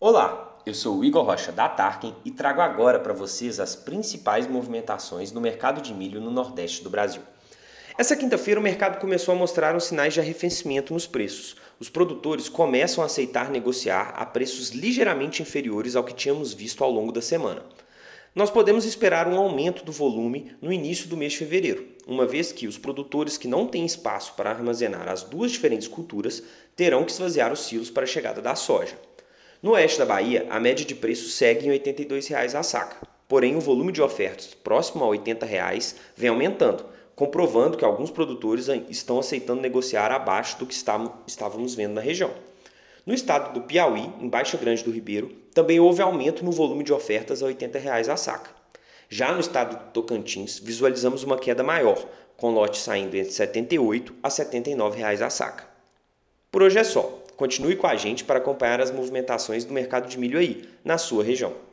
Olá, eu sou o Igor Rocha da Tarkin e trago agora para vocês as principais movimentações no mercado de milho no Nordeste do Brasil. Essa quinta-feira o mercado começou a mostrar uns sinais de arrefecimento nos preços. Os produtores começam a aceitar negociar a preços ligeiramente inferiores ao que tínhamos visto ao longo da semana. Nós podemos esperar um aumento do volume no início do mês de fevereiro, uma vez que os produtores que não têm espaço para armazenar as duas diferentes culturas terão que esvaziar os silos para a chegada da soja. No oeste da Bahia, a média de preço segue em R$ 82,00 a saca. Porém, o volume de ofertas próximo a R$ 80,00 vem aumentando, comprovando que alguns produtores estão aceitando negociar abaixo do que estávamos vendo na região. No estado do Piauí, em Baixa Grande do Ribeiro, também houve aumento no volume de ofertas a R$ 80,00 a saca. Já no estado do Tocantins, visualizamos uma queda maior, com lote saindo entre R$ 78 a R$ 79,00 a saca. Por hoje é só. Continue com a gente para acompanhar as movimentações do mercado de milho aí, na sua região.